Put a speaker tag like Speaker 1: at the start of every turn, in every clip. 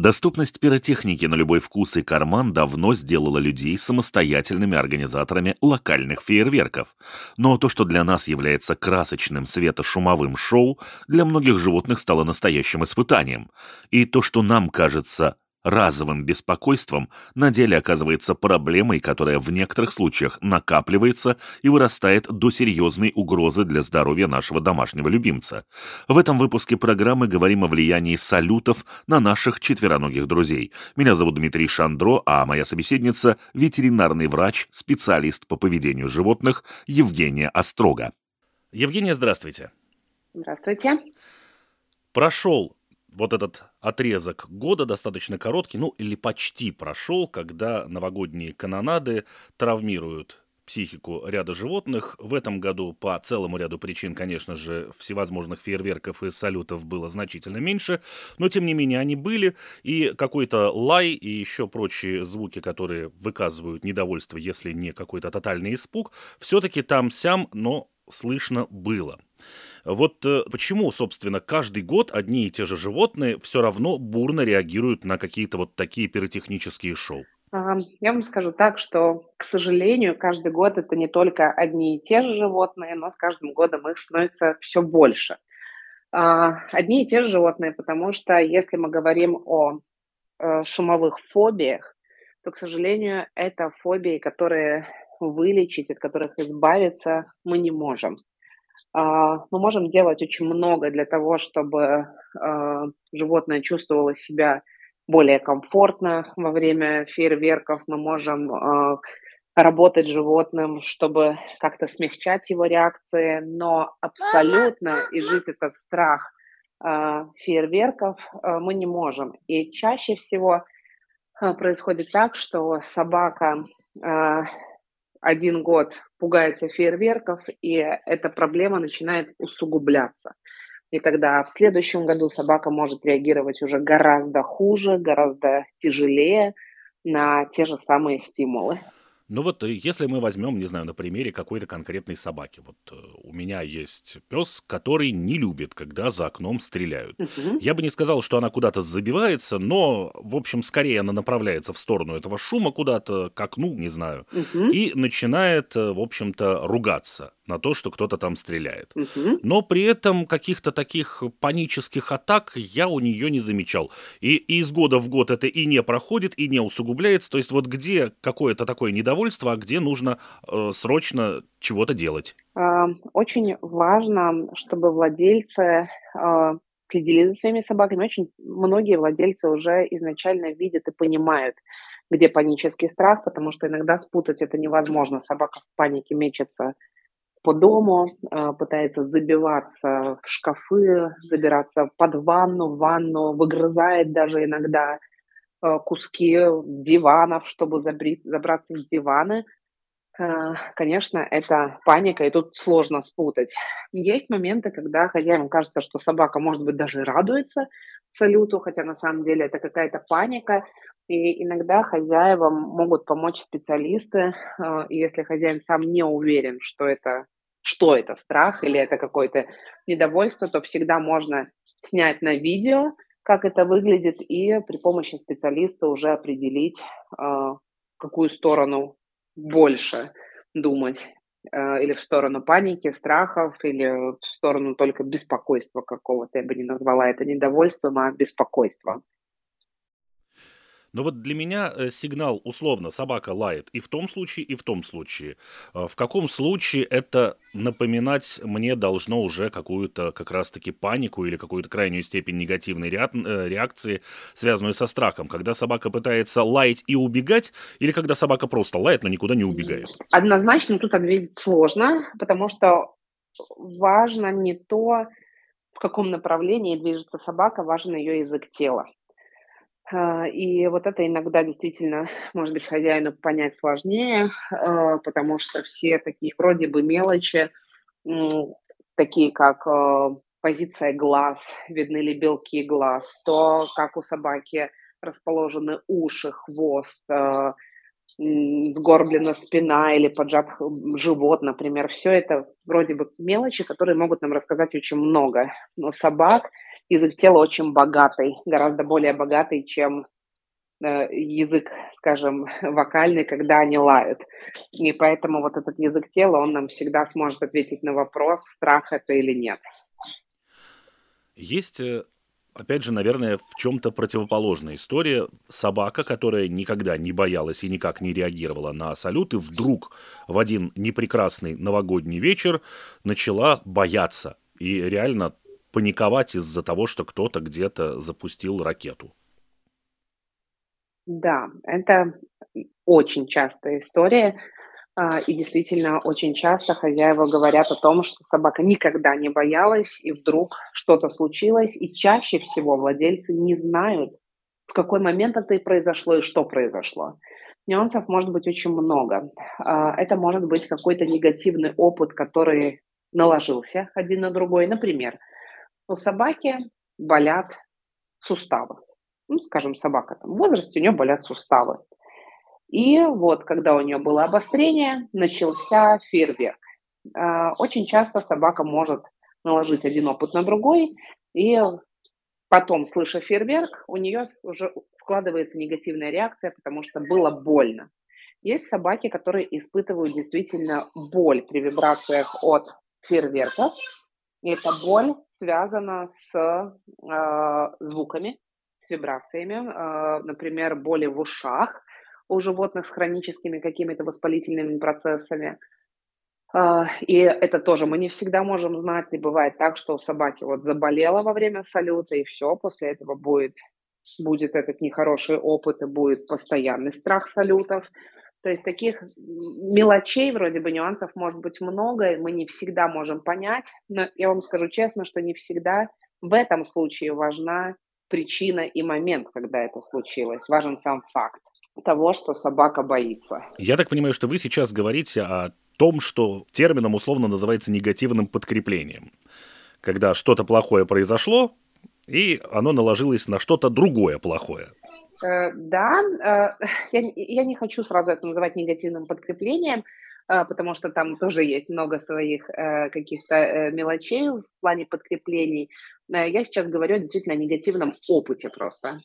Speaker 1: Доступность пиротехники на любой вкус и карман давно сделала людей самостоятельными организаторами локальных фейерверков. Но то, что для нас является красочным светошумовым шоу, для многих животных стало настоящим испытанием. И то, что нам кажется разовым беспокойством на деле оказывается проблемой, которая в некоторых случаях накапливается и вырастает до серьезной угрозы для здоровья нашего домашнего любимца. В этом выпуске программы говорим о влиянии салютов на наших четвероногих друзей. Меня зовут Дмитрий Шандро, а моя собеседница – ветеринарный врач, специалист по поведению животных Евгения Острога. Евгения, здравствуйте.
Speaker 2: Здравствуйте.
Speaker 1: Прошел вот этот отрезок года достаточно короткий, ну или почти прошел, когда новогодние канонады травмируют психику ряда животных. В этом году по целому ряду причин, конечно же, всевозможных фейерверков и салютов было значительно меньше, но тем не менее они были, и какой-то лай и еще прочие звуки, которые выказывают недовольство, если не какой-то тотальный испуг, все-таки там-сям, но слышно было. Вот э, почему, собственно, каждый год одни и те же животные все равно бурно реагируют на какие-то вот такие пиротехнические шоу?
Speaker 2: Я вам скажу так, что, к сожалению, каждый год это не только одни и те же животные, но с каждым годом их становится все больше. А, одни и те же животные, потому что если мы говорим о э, шумовых фобиях, то, к сожалению, это фобии, которые вылечить, от которых избавиться мы не можем. А, мы можем делать очень много для того, чтобы а, животное чувствовало себя более комфортно во время фейерверков. Мы можем а, работать животным, чтобы как-то смягчать его реакции, но абсолютно изжить этот страх фейерверков мы не можем. И чаще всего происходит так, что собака один год пугается фейерверков, и эта проблема начинает усугубляться. И тогда в следующем году собака может реагировать уже гораздо хуже, гораздо тяжелее на те же самые стимулы.
Speaker 1: Ну вот, э, если мы возьмем, не знаю, на примере какой-то конкретной собаки. Вот э, у меня есть пес, который не любит, когда за окном стреляют. Угу. Я бы не сказал, что она куда-то забивается, но, в общем, скорее она направляется в сторону этого шума куда-то, к окну, не знаю, угу. и начинает, э, в общем-то, ругаться на то, что кто-то там стреляет. Угу. Но при этом каких-то таких панических атак я у нее не замечал. И, и из года в год это и не проходит, и не усугубляется. То есть вот где какое-то такое недовольство, а где нужно э, срочно чего-то делать?
Speaker 2: А, очень важно, чтобы владельцы э, следили за своими собаками. Очень многие владельцы уже изначально видят и понимают, где панический страх, потому что иногда спутать это невозможно. Собака в панике мечется по дому, э, пытается забиваться в шкафы, забираться под ванну, в ванну, выгрызает даже иногда э, куски диванов, чтобы забраться в диваны. Э, конечно, это паника, и тут сложно спутать. Есть моменты, когда хозяевам кажется, что собака, может быть, даже радуется салюту, хотя на самом деле это какая-то паника, и иногда хозяевам могут помочь специалисты, э, если хозяин сам не уверен, что это, что это страх или это какое-то недовольство, то всегда можно снять на видео, как это выглядит, и при помощи специалиста уже определить, э, какую сторону больше думать э, или в сторону паники, страхов, или в сторону только беспокойства какого-то, я бы не назвала это недовольством, а беспокойством.
Speaker 1: Но вот для меня э, сигнал условно собака лает и в том случае, и в том случае. А в каком случае это напоминать мне должно уже какую-то как раз-таки панику или какую-то крайнюю степень негативной э, реакции, связанную со страхом? Когда собака пытается лаять и убегать, или когда собака просто лает, но никуда не убегает?
Speaker 2: Однозначно тут ответить сложно, потому что важно не то, в каком направлении движется собака, важен ее язык тела. А, и вот это иногда действительно, может быть, хозяину понять сложнее, а, потому что все такие вроде бы мелочи, такие как а, позиция глаз, видны ли белки глаз, то, как у собаки расположены уши, хвост, сгорблена спина или поджат живот, например. Все это вроде бы мелочи, которые могут нам рассказать очень много. Но собак язык тела очень богатый, гораздо более богатый, чем э, язык, скажем, вокальный, когда они лают. И поэтому вот этот язык тела, он нам всегда сможет ответить на вопрос, страх это или нет.
Speaker 1: Есть э, опять же, наверное, в чем-то противоположная история. Собака, которая никогда не боялась и никак не реагировала на салюты, вдруг в один непрекрасный новогодний вечер начала бояться и реально паниковать из-за того, что кто-то где-то запустил ракету.
Speaker 2: Да, это очень частая история. А, и действительно, очень часто хозяева говорят о том, что собака никогда не боялась, и вдруг что-то случилось, и чаще всего владельцы не знают, в какой момент это и произошло, и что произошло. Нюансов может быть очень много. А, это может быть какой-то негативный опыт, который наложился один на другой. Например, у собаки болят суставы. Ну, скажем, собака там в возрасте, у нее болят суставы. И вот, когда у нее было обострение, начался фейерверк. А, очень часто собака может наложить один опыт на другой, и потом, слыша фейерверк, у нее уже складывается негативная реакция, потому что было больно. Есть собаки, которые испытывают действительно боль при вибрациях от фейерверков. И эта боль связана с э, звуками, с вибрациями, э, например, боли в ушах, у животных с хроническими какими-то воспалительными процессами. А, и это тоже мы не всегда можем знать. И бывает так, что у собаки вот заболела во время салюта, и все, после этого будет, будет этот нехороший опыт, и будет постоянный страх салютов. То есть таких мелочей, вроде бы нюансов может быть много, и мы не всегда можем понять. Но я вам скажу честно, что не всегда в этом случае важна причина и момент, когда это случилось. Важен сам факт того, что собака боится.
Speaker 1: Я так понимаю, что вы сейчас говорите о том, что термином условно называется негативным подкреплением. Когда что-то плохое произошло, и оно наложилось на что-то другое плохое.
Speaker 2: Э, да, э, я, я не хочу сразу это называть негативным подкреплением, э, потому что там тоже есть много своих э, каких-то э, мелочей в плане подкреплений. Э, я сейчас говорю действительно о негативном опыте просто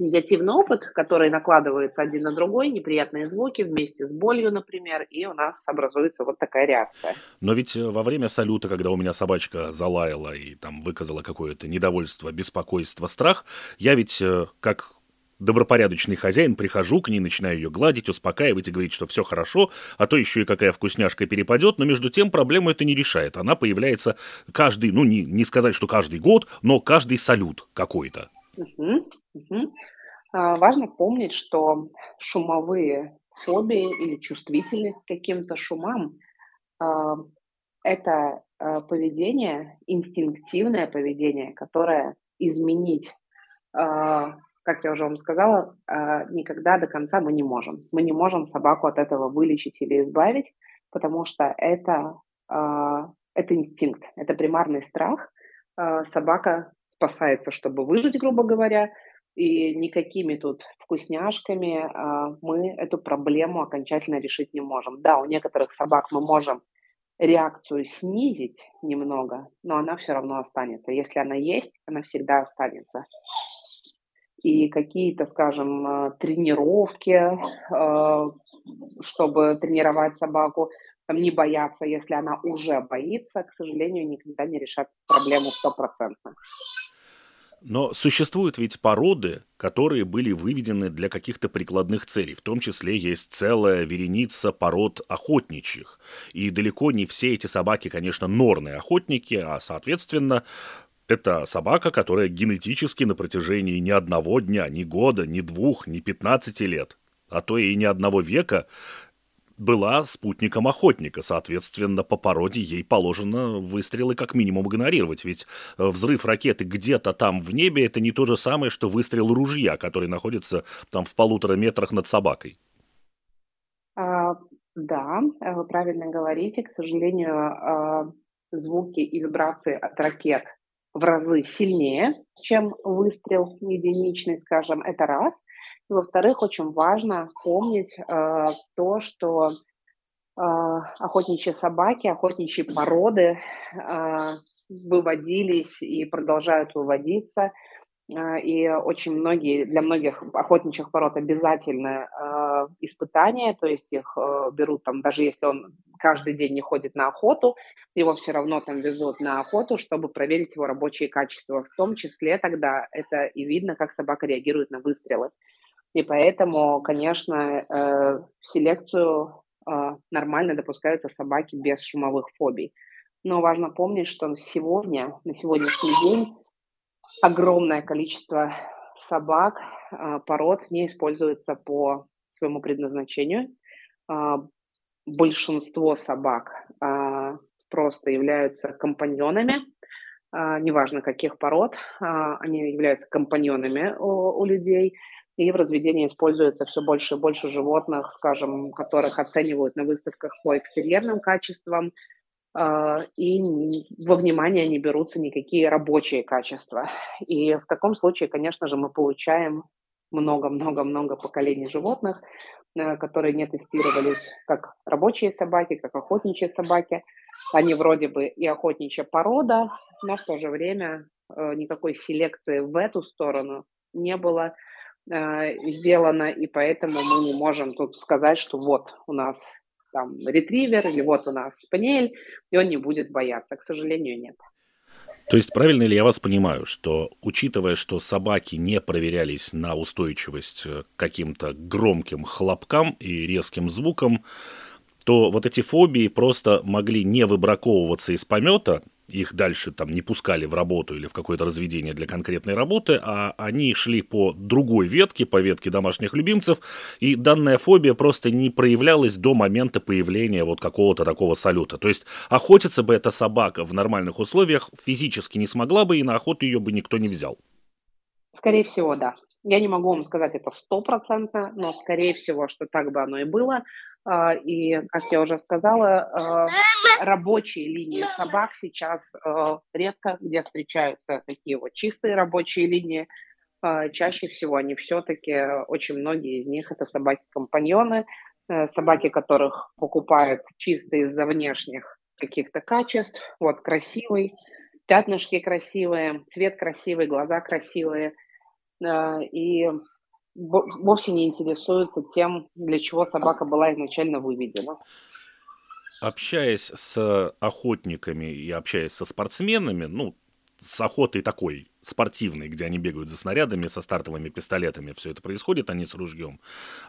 Speaker 2: негативный опыт, который накладывается один на другой, неприятные звуки вместе с болью, например, и у нас образуется вот такая реакция.
Speaker 1: Но ведь э, во время салюта, когда у меня собачка залаяла и там выказала какое-то недовольство, беспокойство, страх, я ведь э, как добропорядочный хозяин, прихожу к ней, начинаю ее гладить, успокаивать и говорить, что все хорошо, а то еще и какая вкусняшка перепадет, но между тем проблему это не решает. Она появляется каждый, ну не, не сказать, что каждый год, но каждый салют какой-то.
Speaker 2: Угу, угу. А, важно помнить, что шумовые фобии или чувствительность к каким-то шумам а, это а, поведение, инстинктивное поведение, которое изменить, как я уже вам сказала, никогда до конца мы не можем. Мы не можем собаку от этого вылечить или избавить, потому что это, это инстинкт, это примарный страх. Собака спасается, чтобы выжить, грубо говоря, и никакими тут вкусняшками а, мы эту проблему окончательно решить не можем. Да, у некоторых собак мы можем реакцию снизить немного, но она все равно останется. Если она есть, она всегда останется. И какие-то, скажем, а, тренировки, а, чтобы тренировать собаку, там, не бояться, если она уже боится, к сожалению, никогда не решат проблему стопроцентно.
Speaker 1: Но существуют ведь породы, которые были выведены для каких-то прикладных целей. В том числе есть целая вереница пород охотничьих. И далеко не все эти собаки, конечно, норные охотники, а, соответственно, это собака, которая генетически на протяжении ни одного дня, ни года, ни двух, ни пятнадцати лет, а то и ни одного века была спутником охотника, соответственно, по породе ей положено выстрелы как минимум игнорировать, ведь э, взрыв ракеты где-то там в небе – это не то же самое, что выстрел ружья, который находится там в полутора метрах над собакой.
Speaker 2: А, да, э, вы правильно говорите. К сожалению, а, звуки и вибрации от ракет в разы сильнее, чем выстрел единичный, скажем, это раз. Во-вторых, очень важно помнить э, то, что э, охотничьи собаки, охотничьи породы э, выводились и продолжают выводиться а, и очень многие, для многих охотничьих пород обязательно э, испытания, то есть их э, берут там, даже если он каждый день не ходит на охоту, его все равно там везут на охоту, чтобы проверить его рабочие качества. В том числе тогда это и видно, как собака реагирует на выстрелы. И поэтому, конечно, э, в селекцию э, нормально допускаются собаки без шумовых фобий. Но важно помнить, что сегодня, на сегодняшний день огромное количество собак, а, пород не используется по своему предназначению. Большинство собак просто являются компаньонами, неважно каких пород, они являются компаньонами у людей, и в разведении используется все больше и больше животных, скажем, которых оценивают на выставках по экстерьерным качествам, а, и во внимание не берутся никакие рабочие качества. И в таком случае, конечно же, мы получаем много-много-много поколений животных, э, которые не тестировались как рабочие собаки, как охотничьи собаки. Они вроде бы и охотничья порода, но в то же время э, никакой селекции в эту сторону не было э, сделано, и поэтому мы не можем тут сказать, что вот у нас там ретривер, или вот у нас спаниель, и он не будет бояться. К сожалению, нет.
Speaker 1: То есть правильно ли я вас понимаю, что учитывая, что собаки не проверялись на устойчивость к каким-то громким хлопкам и резким звукам, то вот эти фобии просто могли не выбраковываться из помета, их дальше там не пускали в работу или в какое-то разведение для конкретной работы, а они шли по другой ветке, по ветке домашних любимцев, и данная фобия просто не проявлялась до момента появления вот какого-то такого салюта. То есть охотиться бы эта собака в нормальных условиях физически не смогла бы, и на охоту ее бы никто не взял.
Speaker 2: Скорее всего, да. Я не могу вам сказать это стопроцентно, но скорее всего, что так бы оно и было. А, и, как я уже сказала, а, рабочие линии собак сейчас а, редко где встречаются такие вот чистые рабочие линии. Чаще всего они все-таки, очень многие из них это собаки-компаньоны, э, собаки, которых покупают чисто из-за внешних каких-то качеств. Вот красивый, пятнышки красивые, цвет красивый, глаза красивые. И вовсе не интересуются тем, для чего собака была изначально выведена.
Speaker 1: Общаясь с охотниками и общаясь со спортсменами, ну, с охотой такой спортивной, где они бегают за снарядами со стартовыми пистолетами, все это происходит, они с ружьем.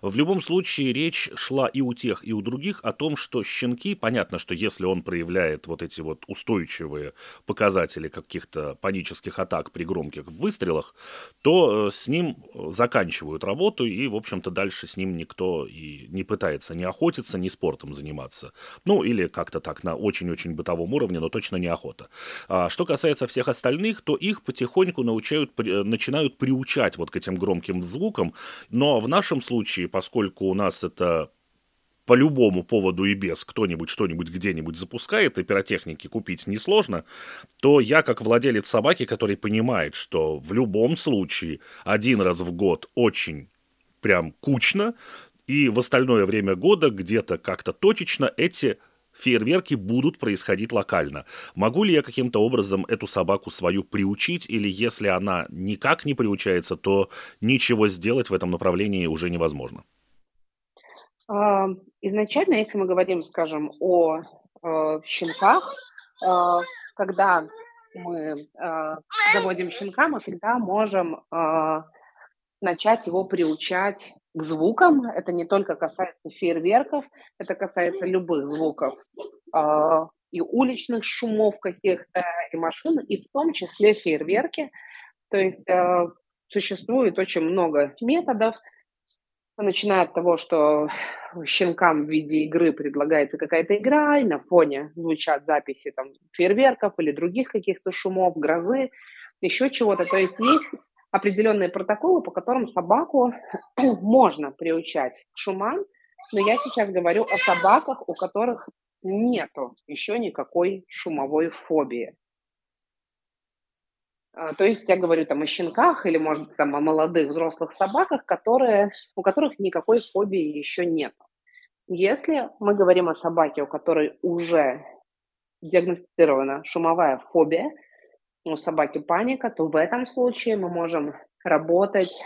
Speaker 1: В любом случае речь шла и у тех, и у других о том, что щенки, понятно, что если он проявляет вот эти вот устойчивые показатели каких-то панических атак при громких выстрелах, то э, с ним заканчивают работу, и, в общем-то, дальше с ним никто и не пытается ни охотиться, ни спортом заниматься. Ну, или как-то так, на очень-очень бытовом уровне, но точно не охота. А что касается всех остальных, то их потихоньку потихоньку научают, начинают приучать вот к этим громким звукам. Но в нашем случае, поскольку у нас это по любому поводу и без кто-нибудь что-нибудь где-нибудь запускает, и пиротехники купить несложно, то я, как владелец собаки, который понимает, что в любом случае один раз в год очень прям кучно, и в остальное время года где-то как-то точечно эти фейерверки будут происходить локально. Могу ли я каким-то образом эту собаку свою приучить, или если она никак не приучается, то ничего сделать в этом направлении уже невозможно?
Speaker 2: А, изначально, если мы говорим, скажем, о э, щенках, э, когда мы э, заводим щенка, мы всегда можем начать его приучать к звукам. Это не только касается фейерверков, это касается любых звуков э, и уличных шумов каких-то, и машин, и в том числе фейерверки. То есть э, существует очень много методов, начиная от того, что щенкам в виде игры предлагается какая-то игра, и на фоне звучат записи там, фейерверков или других каких-то шумов, грозы, еще чего-то. То есть есть определенные протоколы, по которым собаку можно приучать к шумам, но я сейчас говорю о собаках, у которых нету еще никакой шумовой фобии. А, то есть я говорю там о щенках или, может, там о молодых взрослых собаках, которые, у которых никакой фобии еще нет. Если мы говорим о собаке, у которой уже диагностирована шумовая фобия, у собаки паника, то в этом случае мы можем работать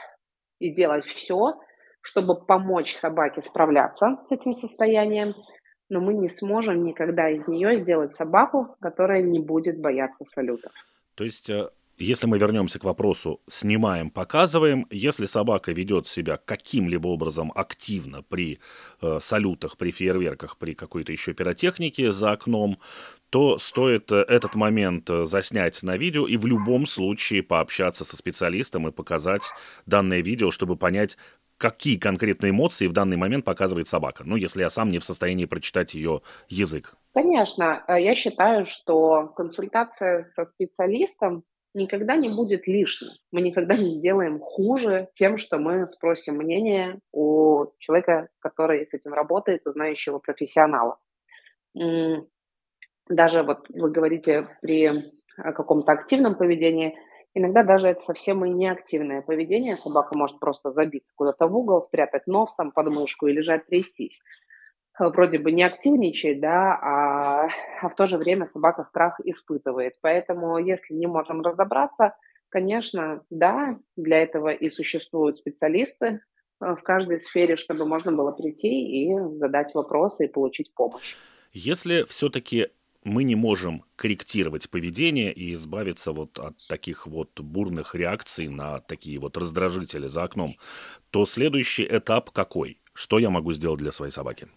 Speaker 2: и делать все, чтобы помочь собаке справляться с этим состоянием, но мы не сможем никогда из нее сделать собаку, которая не будет бояться салютов.
Speaker 1: То есть э, если мы вернемся к вопросу «снимаем, показываем», если собака ведет себя каким-либо образом активно при э, салютах, при фейерверках, при какой-то еще пиротехнике за окном, то стоит э, этот момент э, заснять на видео и в любом случае пообщаться со специалистом и показать данное видео, чтобы понять, какие конкретные эмоции в данный момент показывает собака. Ну, если я сам не в состоянии прочитать ее язык.
Speaker 2: Конечно, э, я считаю, что консультация со специалистом никогда не будет лишним. Мы никогда не сделаем хуже тем, что мы спросим мнение у человека, который с этим работает, у знающего профессионала. Даже вот вы говорите при каком-то активном поведении, иногда даже это совсем и не активное поведение. Собака может просто забиться куда-то в угол, спрятать нос там под мышку и лежать трястись. Э, вроде бы не активничает, да, а, а в то же время собака страх испытывает. Поэтому, если не можем разобраться, конечно, да, для этого и существуют специалисты э, в каждой сфере, чтобы можно было прийти и задать вопросы и получить помощь.
Speaker 1: Если все-таки мы не можем корректировать поведение и избавиться вот от таких вот бурных реакций на такие вот раздражители за окном, то следующий этап какой? Что я могу сделать для своей собаки?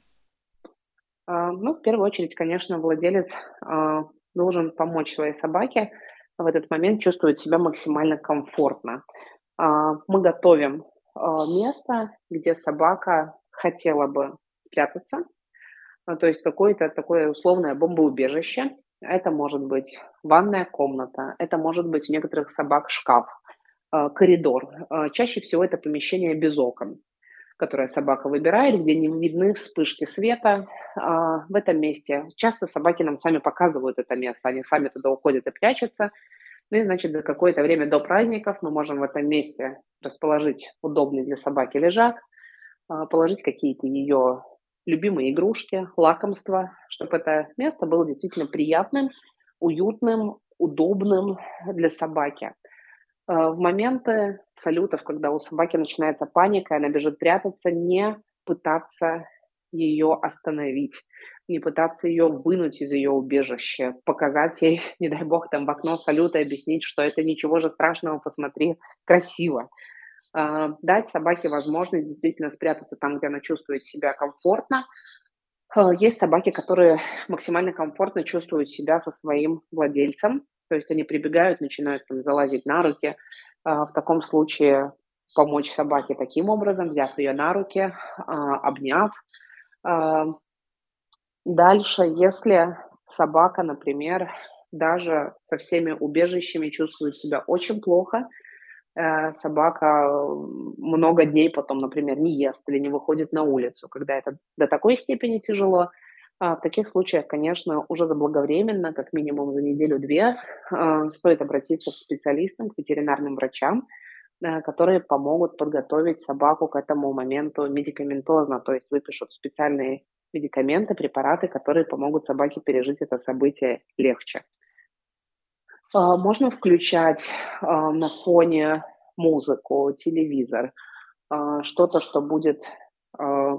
Speaker 2: А, ну, в первую очередь, конечно, владелец а, должен помочь своей собаке в этот момент чувствовать себя максимально комфортно. А, мы готовим место, где собака хотела бы спрятаться, то есть какое-то такое условное бомбоубежище. Это может быть ванная комната, это может быть у некоторых собак шкаф, коридор. Чаще всего это помещение без окон которое собака выбирает, где не видны вспышки света а, в этом месте. Часто собаки нам сами показывают это место, они сами туда уходят и прячутся. Ну и, значит, за какое-то время до праздников мы можем в этом месте расположить удобный для собаки лежак, а, положить какие-то ее любимые игрушки, лакомства, чтобы это место было действительно приятным, уютным, удобным для собаки. Э, в моменты салютов, когда у собаки начинается паника, она бежит прятаться, не пытаться ее остановить, не пытаться ее вынуть из ее убежища, показать ей, не дай бог, там в окно салюта, объяснить, что это ничего же страшного, посмотри, красиво. Э, дать собаке возможность действительно спрятаться там, где она чувствует себя комфортно. Э, есть собаки, которые максимально комфортно чувствуют себя со своим владельцем, то есть они прибегают, начинают там залазить на руки. А, в таком случае помочь собаке таким образом, взяв ее на руки, а, обняв. А, дальше, если собака, например, даже со всеми убежищами чувствует себя очень плохо, собака много дней потом, например, не ест или не выходит на улицу, когда это до такой степени тяжело, а, в таких случаях, конечно, уже заблаговременно, как минимум за неделю-две, а, стоит обратиться к специалистам, к ветеринарным врачам, э, которые помогут подготовить собаку к этому моменту медикаментозно, то есть выпишут специальные медикаменты, препараты, которые помогут собаке пережить это событие легче. А, можно включать на фоне музыку, телевизор, что-то, что будет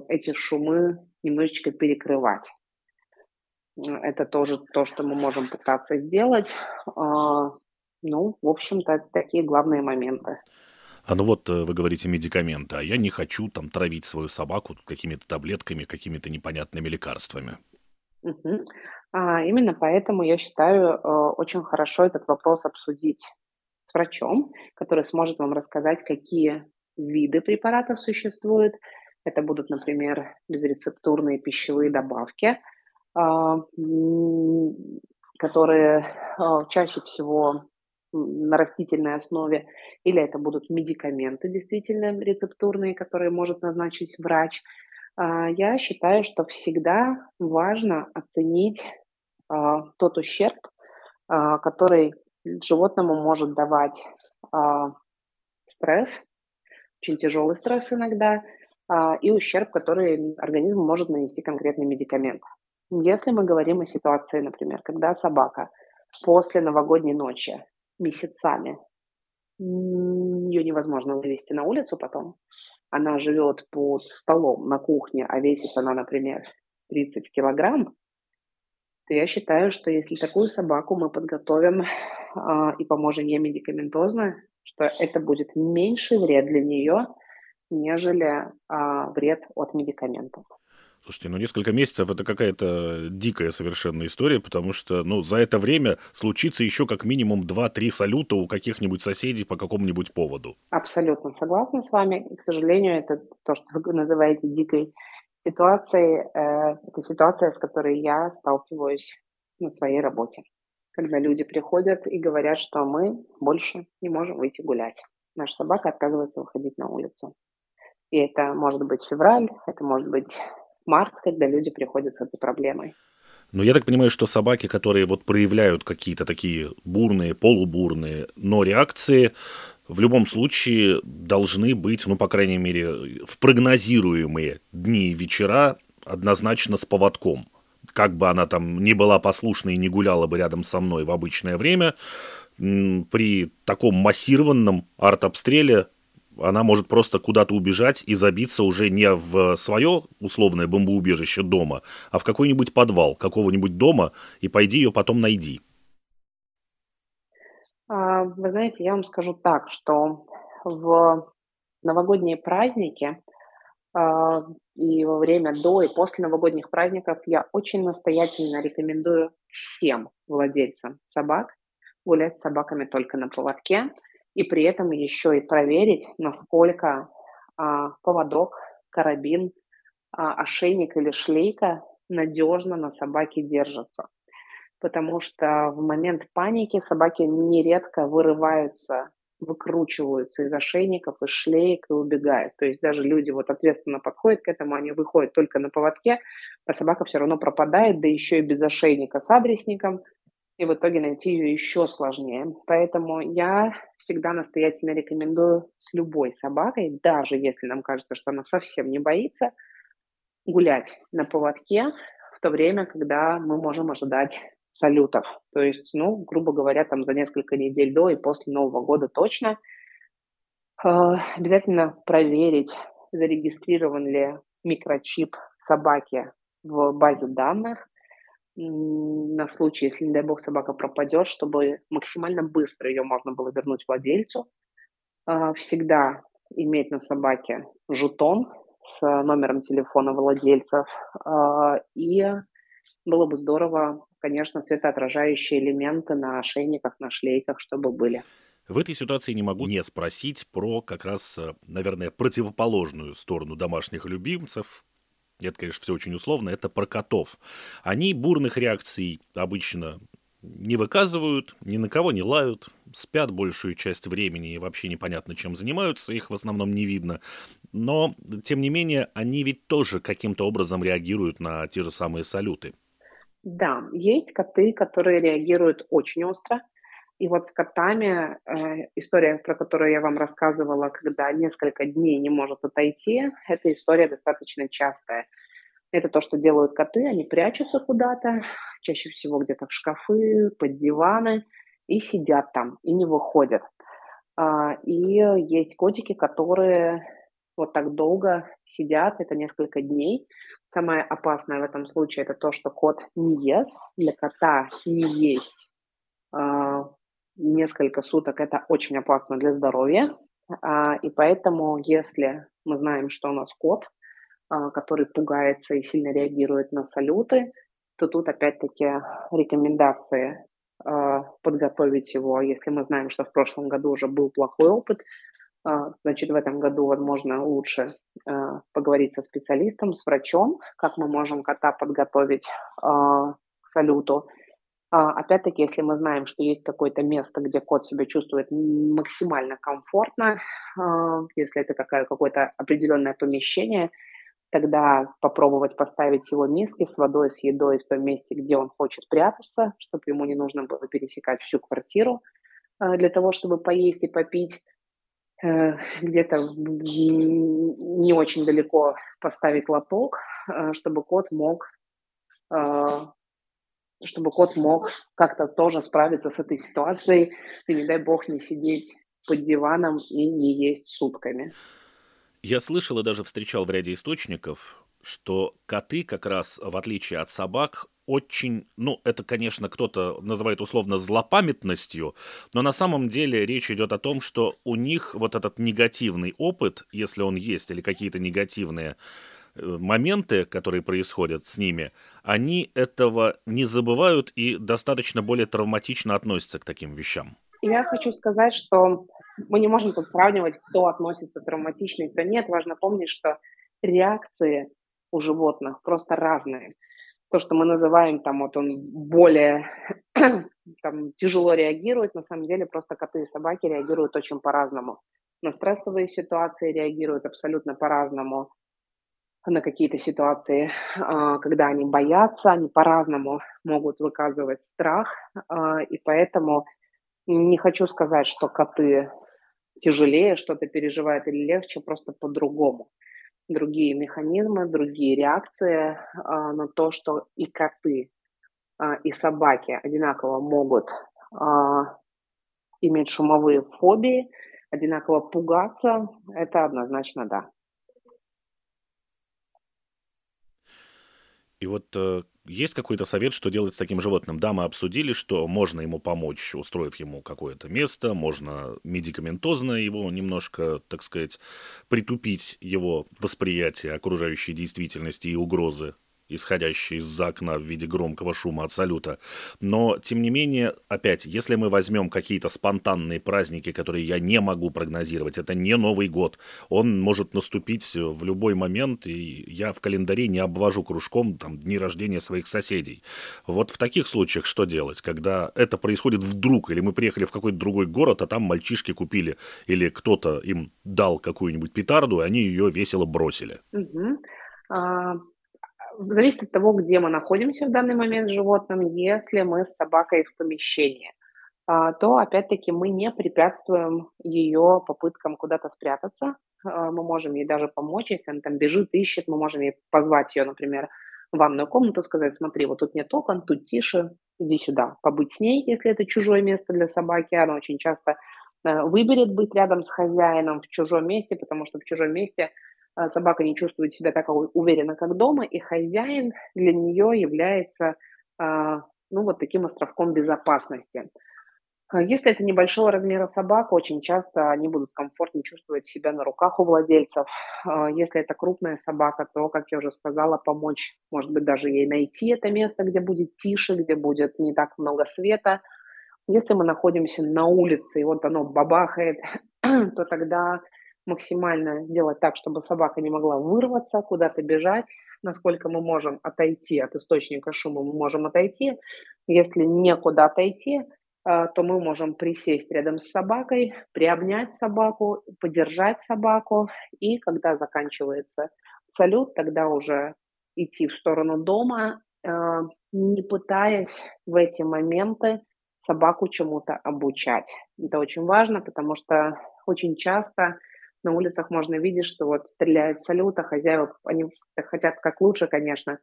Speaker 2: эти шумы немножечко перекрывать. Это тоже то, что мы можем пытаться сделать. А, ну, в общем-то, такие главные моменты.
Speaker 1: А ну вот э, вы говорите медикаменты, а я не хочу там травить свою собаку какими-то таблетками, какими-то непонятными лекарствами.
Speaker 2: Угу. А, именно поэтому я считаю э, очень хорошо этот вопрос обсудить с врачом, который сможет вам рассказать, какие виды препаратов существуют, Это будут, например, безрецептурные пищевые добавки, которые чаще всего на растительной основе, или это будут медикаменты действительно рецептурные, которые может назначить врач. Я считаю, что всегда важно оценить тот ущерб, который животному может давать стресс, очень тяжелый стресс иногда, а, и ущерб, который организму может нанести конкретный медикамент. Если мы говорим о ситуации, например, когда собака после новогодней ночи месяцами ее невозможно вывести на улицу потом. Она живет под столом на кухне, а весит она, например, 30 килограмм, то я считаю, что если такую собаку мы подготовим э, и поможем ей медикаментозно, что это будет меньший вред для нее, нежели а, вред от медикаментов.
Speaker 1: Слушайте, ну несколько месяцев это какая-то дикая совершенно история, потому что, ну, за это время случится еще как минимум 2-3 салюта у каких-нибудь соседей по какому-нибудь поводу.
Speaker 2: Абсолютно согласна с вами. И, к сожалению, это то, что вы называете дикой ситуацией, э, это ситуация, с которой я сталкиваюсь на своей работе когда люди приходят и говорят, что мы больше не можем выйти гулять. Наша собака отказывается выходить на улицу. И это может быть февраль, это может быть март, когда люди приходят с этой проблемой.
Speaker 1: Но я так понимаю, что собаки, которые вот проявляют какие-то такие бурные, полубурные, но реакции, в любом случае должны быть, ну, по крайней мере, в прогнозируемые дни и вечера однозначно с поводком – как бы она там не была послушной и не гуляла бы рядом со мной в обычное время, при таком массированном арт-обстреле она может просто куда-то убежать и забиться уже не в свое условное бомбоубежище дома, а в какой-нибудь подвал какого-нибудь дома, и пойди ее потом найди.
Speaker 2: А, вы знаете, я вам скажу так, что в новогодние праздники а, и во время до и после новогодних праздников я очень настоятельно рекомендую всем владельцам собак гулять с собаками только на поводке и при этом еще и проверить, насколько а, поводок, карабин, а, ошейник или шлейка надежно на собаке держатся. Потому что в момент паники собаки нередко вырываются выкручиваются из ошейников, из шлейк и убегают. То есть даже люди вот ответственно подходят к этому, они выходят только на поводке, а собака все равно пропадает, да еще и без ошейника с адресником, и в итоге найти ее еще сложнее. Поэтому я всегда настоятельно рекомендую с любой собакой, даже если нам кажется, что она совсем не боится, гулять на поводке в то время, когда мы можем ожидать салютов. То есть, ну, грубо говоря, там за несколько недель до и после Нового года точно. Э, обязательно проверить, зарегистрирован ли микрочип собаки в базе данных на случай, если, не дай бог, собака пропадет, чтобы максимально быстро ее можно было вернуть владельцу. Э, всегда иметь на собаке жетон с номером телефона владельцев. Э, и было бы здорово конечно, светоотражающие элементы на ошейниках, на шлейках, чтобы были.
Speaker 1: В этой ситуации не могу не спросить про как раз, э, наверное, противоположную сторону домашних любимцев. Это, конечно, все очень условно. Это про котов. Они бурных реакций обычно не выказывают, ни на кого не лают, спят большую часть времени и вообще непонятно, чем занимаются, их в основном не видно. Но, тем не менее, они ведь тоже каким-то образом реагируют на те же самые салюты.
Speaker 2: Да, есть коты, которые реагируют очень остро. И вот с котами э, история, про которую я вам рассказывала, когда несколько дней не может отойти, эта история достаточно частая. Это то, что делают коты, они прячутся куда-то, чаще всего где-то в шкафы, под диваны, и сидят там, и не выходят. А, и есть котики, которые вот так долго сидят, это несколько дней. Самое опасное в этом случае это то, что кот не ест. Для кота не есть э, несколько суток это очень опасно для здоровья. Э, и поэтому, если мы знаем, что у нас кот, э, который пугается и сильно реагирует на салюты, то тут опять-таки рекомендации э, подготовить его, если мы знаем, что в прошлом году уже был плохой опыт, А, значит, в этом году, возможно, лучше а, поговорить со специалистом, с врачом, как мы можем кота подготовить а, к салюту. Опять-таки, если мы знаем, что есть какое-то место, где кот себя чувствует максимально комфортно, если это какое-то определенное помещение, тогда попробовать поставить его миски с водой, с едой в том месте, где он хочет прятаться, чтобы ему не нужно было пересекать всю квартиру для того, чтобы поесть и попить. Э, где-то не очень далеко поставить лоток, чтобы кот мог чтобы кот мог как-то тоже справиться с этой ситуацией и, не дай бог, не сидеть под диваном и не есть сутками.
Speaker 1: Я слышал и даже встречал в ряде источников, что коты как раз, в отличие от собак, очень, ну, это, конечно, кто-то называет условно злопамятностью, но на самом деле речь идет о том, что у них вот этот негативный опыт, если он есть, или какие-то негативные моменты, которые происходят с ними, они этого не забывают и достаточно более травматично относятся к таким вещам.
Speaker 2: Я хочу сказать, что мы не можем тут сравнивать, кто относится травматично кто нет. Важно помнить, что реакции у животных просто разные то, что мы называем там вот он более там, тяжело реагирует, на самом деле просто коты и собаки реагируют очень по-разному. На стрессовые ситуации реагируют абсолютно по-разному. На какие-то ситуации, а, когда они боятся, они по-разному могут выказывать страх. А, и поэтому не хочу сказать, что коты тяжелее что-то переживают или легче, просто по-другому другие механизмы, другие реакции а, на то, что и коты, и собаки одинаково могут иметь шумовые фобии, одинаково пугаться, это однозначно да.
Speaker 1: И вот э, есть какой-то совет, что делать с таким животным? Да, мы обсудили, что можно ему помочь, устроив ему какое-то место, можно медикаментозно его немножко, так сказать, притупить его восприятие окружающей действительности и угрозы исходящий из окна в виде громкого шума от салюта. Но, тем не менее, опять, если мы возьмем какие-то спонтанные праздники, которые я не могу прогнозировать, это не Новый год, он может наступить в любой момент, и я в календаре не обвожу кружком там, дни рождения своих соседей. Вот в таких случаях что делать, когда это происходит вдруг, или мы приехали в какой-то другой город, а там мальчишки купили, или кто-то им дал какую-нибудь петарду, и они ее весело бросили?
Speaker 2: Угу зависит от того, где мы находимся в данный момент с животным. Если мы с собакой в помещении, а, то опять-таки мы не препятствуем ее попыткам куда-то спрятаться. А, мы можем ей даже помочь, если она там бежит, ищет, мы можем ей позвать ее, например, в ванную комнату, сказать, смотри, вот тут нет окон, тут тише, иди сюда. Побыть с ней, если это чужое место для собаки. Она очень часто э, выберет быть рядом с хозяином в чужом месте, потому что в чужом месте собака не чувствует себя так уверенно, как дома, и хозяин для нее является а, ну, вот таким островком безопасности. А, если это небольшого размера собака, очень часто они будут комфортнее чувствовать себя на руках у владельцев. Если это крупная собака, то, как я уже сказала, помочь, может быть, даже ей найти это место, где будет тише, где будет не так много света. Если мы находимся на улице, и вот оно бабахает, то тогда максимально сделать так, чтобы собака не могла вырваться, куда-то бежать. Насколько мы можем отойти от источника шума, мы можем отойти. Если некуда отойти, э, то мы можем присесть рядом с собакой, приобнять собаку, подержать собаку. И когда заканчивается салют, тогда уже идти в сторону дома, э, не пытаясь в эти моменты собаку чему-то обучать. Это очень важно, потому что очень часто на улицах можно видеть, что вот стреляют салют, а хозяева, они хотят как лучше, конечно,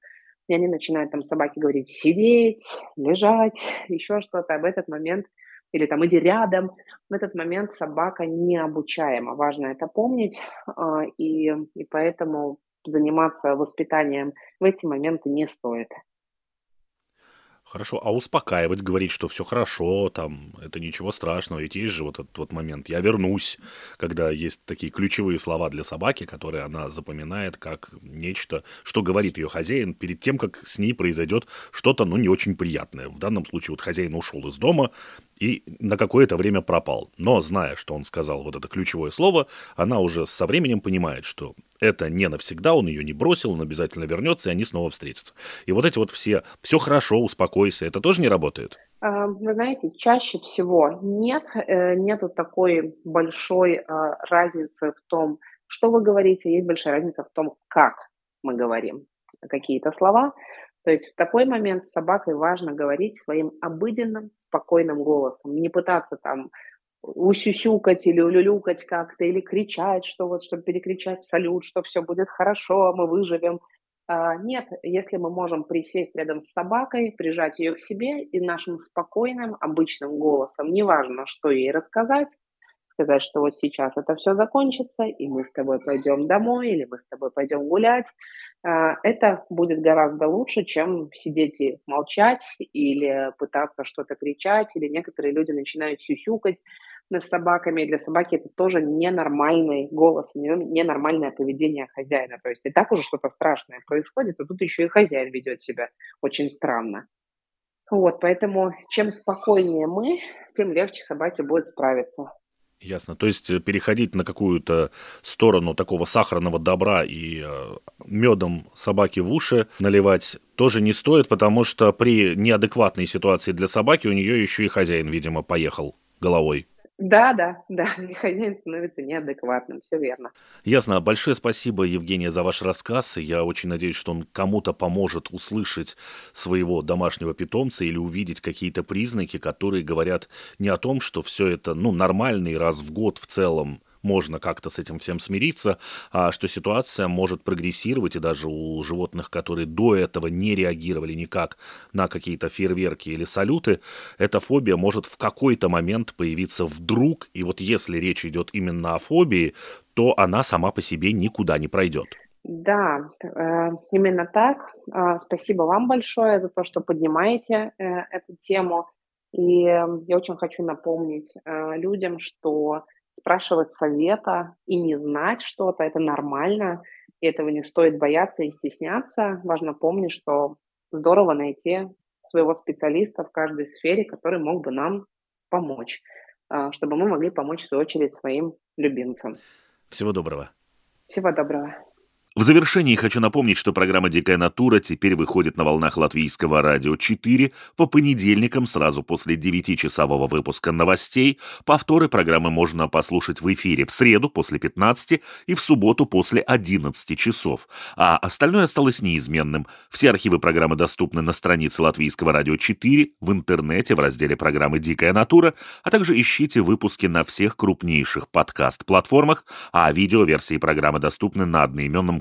Speaker 2: и они начинают там собаке говорить сидеть, лежать, еще что-то. А в этот момент, или там иди рядом, в этот момент собака необучаема. Важно это помнить, а, и, и поэтому заниматься воспитанием в эти моменты не стоит.
Speaker 1: Хорошо, а успокаивать, говорить, что все хорошо, там, это ничего страшного, ведь есть же вот этот вот момент «я вернусь», когда есть такие ключевые слова для собаки, которые она запоминает как нечто, что говорит ее хозяин перед тем, как с ней произойдет что-то, ну, не очень приятное. В данном случае вот хозяин ушел из дома, и на какое-то время пропал. Но зная, что он сказал вот это ключевое слово, она уже со временем понимает, что это не навсегда, он ее не бросил, он обязательно вернется, и они снова встретятся. И вот эти вот все «все хорошо, успокойся», это тоже не работает?
Speaker 2: А, вы знаете, чаще всего нет, э, нету такой большой а, разницы в том, что вы говорите, есть большая разница в том, как мы говорим какие-то слова. То есть в такой момент с собакой важно говорить своим обыденным, спокойным голосом, не пытаться там усюсюкать или улюлюкать как-то, или кричать, что вот, чтобы перекричать салют, что все будет хорошо, мы выживем. А, нет, если мы можем присесть рядом с собакой, прижать ее к себе и нашим спокойным, обычным голосом, неважно, что ей рассказать, сказать, что вот сейчас это все закончится, и мы с тобой пойдем домой, или мы с тобой пойдем гулять, а, это будет гораздо лучше, чем сидеть и молчать, или пытаться что-то кричать, или некоторые люди начинают сюсюкать с собаками. Для собаки это тоже ненормальный голос, ненормальное поведение хозяина. То есть и так уже что-то страшное происходит, а тут еще и хозяин ведет себя очень странно. Вот, поэтому чем спокойнее мы, тем легче собаке будет справиться.
Speaker 1: Ясно. То есть э, переходить на какую-то сторону такого сахарного добра и э, медом собаки в уши наливать тоже не стоит, потому что при неадекватной ситуации для собаки у нее еще и хозяин, видимо, поехал головой.
Speaker 2: Да, да, да, хозяин становится неадекватным, все верно.
Speaker 1: Ясно. Большое спасибо, Евгения, за ваш рассказ. Я очень надеюсь, что он кому-то поможет услышать своего домашнего питомца или увидеть какие-то признаки, которые говорят не о том, что все это ну, нормально и раз в год в целом можно как-то с этим всем смириться, а что ситуация может прогрессировать, и даже у животных, которые до этого не реагировали никак на какие-то фейерверки или салюты, эта фобия может в какой-то момент появиться вдруг, и вот если речь идет именно о фобии, то она сама по себе никуда не пройдет.
Speaker 2: Да, э, именно так. А, спасибо вам большое за то, что поднимаете э, эту тему. И я очень хочу напомнить э, людям, что спрашивать совета и не знать что-то, это нормально, и этого не стоит бояться и стесняться. Важно помнить, что здорово найти своего специалиста в каждой сфере, который мог бы нам помочь, а, чтобы мы могли помочь, в свою очередь, своим любимцам.
Speaker 1: Всего доброго.
Speaker 2: Всего доброго.
Speaker 1: В завершении хочу напомнить, что программа «Дикая натура» теперь выходит на волнах Латвийского радио 4 по понедельникам сразу после 9-часового выпуска новостей. Повторы программы можно послушать в эфире в среду после 15 и в субботу после 11 часов. А остальное осталось неизменным. Все архивы программы доступны на странице Латвийского радио 4, в интернете в разделе программы «Дикая натура», а также ищите выпуски на всех крупнейших подкаст-платформах, а видеоверсии программы доступны на одноименном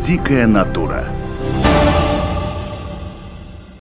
Speaker 3: «Дикая натура»